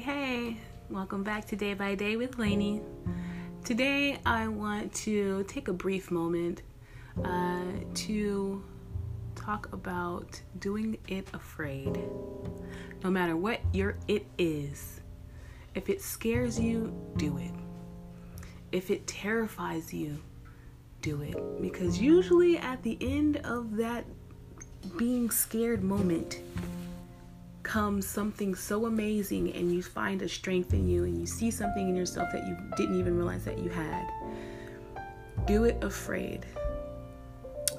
hey, welcome back to Day by Day with Lainey. Today, I want to take a brief moment uh, to talk about doing it afraid. No matter what your it is, if it scares you, do it. If it terrifies you, do it. Because usually at the end of that being scared moment, comes something so amazing and you find a strength in you and you see something in yourself that you didn't even realize that you had. Do it afraid.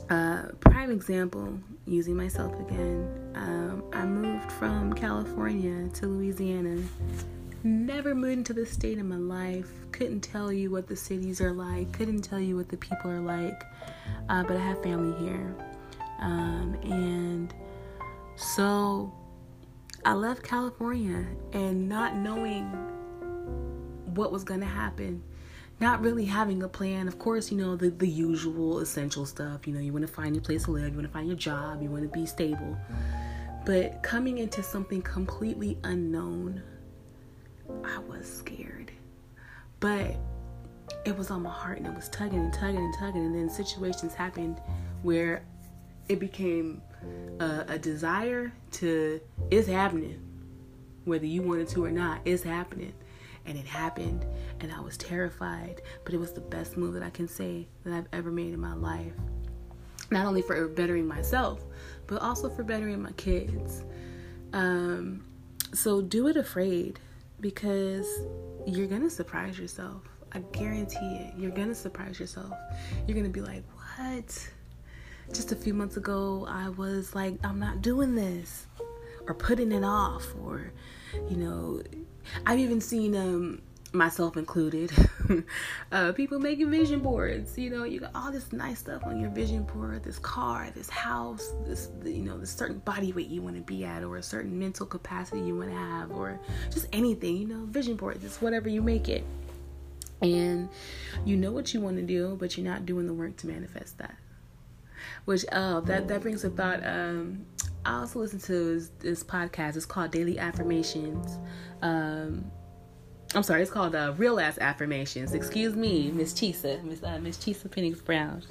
Uh, prime example, using myself again. Um, I moved from California to Louisiana. Never moved into the state in my life. Couldn't tell you what the cities are like. Couldn't tell you what the people are like. Uh, but I have family here. Um, and so I left California and not knowing what was going to happen, not really having a plan. Of course, you know, the, the usual essential stuff. You know, you want to find your place to live, you want to find your job, you want to be stable. But coming into something completely unknown, I was scared. But it was on my heart and it was tugging and tugging and tugging. And then situations happened where it became a, a desire to it's happening. Whether you wanted to or not it's happening. And it happened and i was terrified. But it was the best move that i can say that i've ever made in my life. Not only for bettering myself but also for bettering my kids. Um, so do it afraid because you're gonna surprise yourself. I guarantee it. You're gonna surprise yourself. You're gonna be like what just a few months ago, I was like, I'm not doing this, or putting it off, or, you know, I've even seen um, myself included, uh, people making vision boards. You know, you got all this nice stuff on your vision board this car, this house, this, you know, this certain body weight you want to be at, or a certain mental capacity you want to have, or just anything, you know, vision boards, it's whatever you make it. And you know what you want to do, but you're not doing the work to manifest that which uh, that that brings a thought. Um, I also listen to this, this, podcast. It's called Daily Affirmations. Um, I'm sorry, it's called uh, Real Ass Affirmations. Excuse me, Miss Chisa, Miss uh, Miss Chisa Phoenix Brown.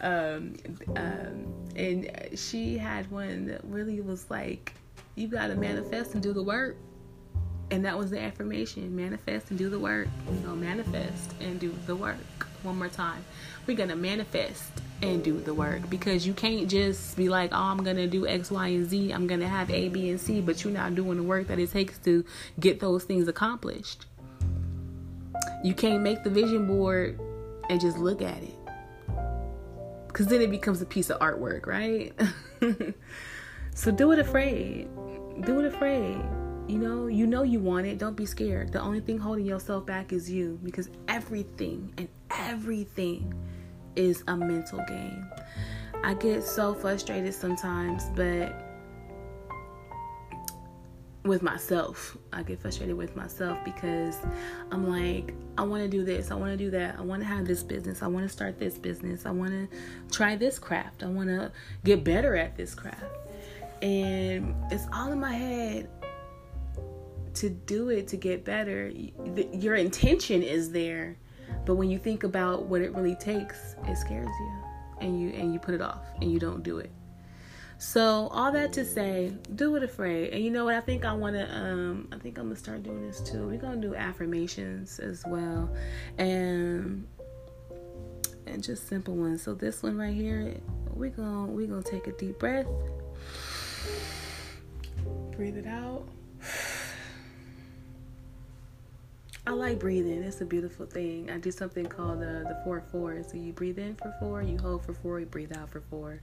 Um, um, and she had one that really was like, "You got to manifest and do the work." And that was the affirmation: manifest and do the work. You know, manifest and do the work. One more time, we're gonna manifest and do the work because you can't just be like, oh, I'm gonna do X, Y, and Z. I'm gonna have A, B, and C, but you're not doing the work that it takes to get those things accomplished. You can't make the vision board and just look at it because then it becomes a piece of artwork, right? so do it afraid. Do it afraid. You know, you know you want it. Don't be scared. The only thing holding yourself back is you because everything and everything is a mental game. I get so frustrated sometimes, but with myself. I get frustrated with myself because I'm like, I want to do this, I want to do that, I want to have this business, I want to start this business, I want to try this craft, I want to get better at this craft. And it's all in my head to do it to get better. Your intention is there, but when you think about what it really takes, it scares you and you and you put it off and you don't do it. So all that to say, do it afraid. And you know what? I think I want to. Um, I think I'm gonna start doing this too. We're gonna do affirmations as well, and and just simple ones. So this one right here, we gonna we gonna take a deep breath, breathe it out. I like breathing. It's a beautiful thing. I do something called the the four four. So you breathe in for four, you hold for four, you breathe out for four.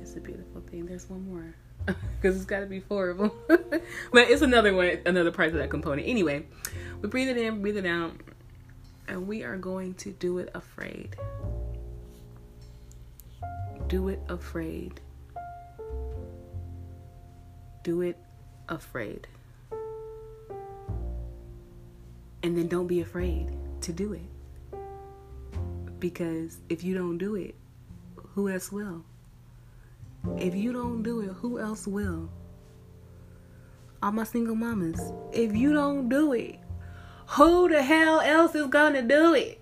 It's a beautiful thing. There's one more because it's got to be four of them. but it's another one, another part of that component. Anyway, we breathe it in, breathe it out, and we are going to do it afraid. Do it afraid. Do it afraid. And then don't be afraid to do it. Because if you don't do it, who else will? If you don't do it, who else will? all my single mamas. If you don't do it, who the hell else is gonna do it?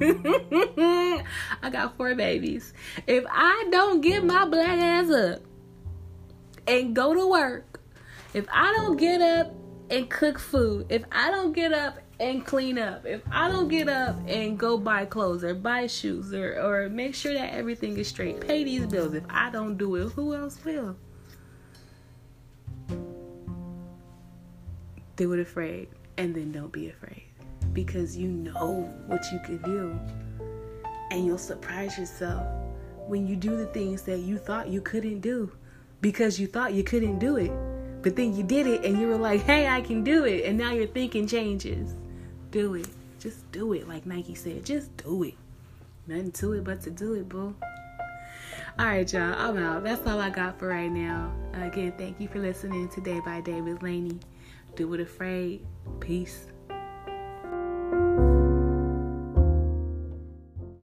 I got four babies. If I don't get my black ass up and go to work, if I don't get up and cook food, if I don't get up and clean up, if I don't get up and go buy clothes or buy shoes or, or make sure that everything is straight, pay these bills, if I don't do it, who else will? Do it afraid and then don't be afraid because you know what you can do and you'll surprise yourself when you do the things that you thought you couldn't do because you thought you couldn't do it. But then you did it and you were like, hey, I can do it. And now your thinking changes. Do it. Just do it, like Nike said. Just do it. Nothing to it but to do it, boo. All right, y'all. I'm out. That's all I got for right now. Again, thank you for listening to Day by Day with Lainey. Do it afraid. Peace.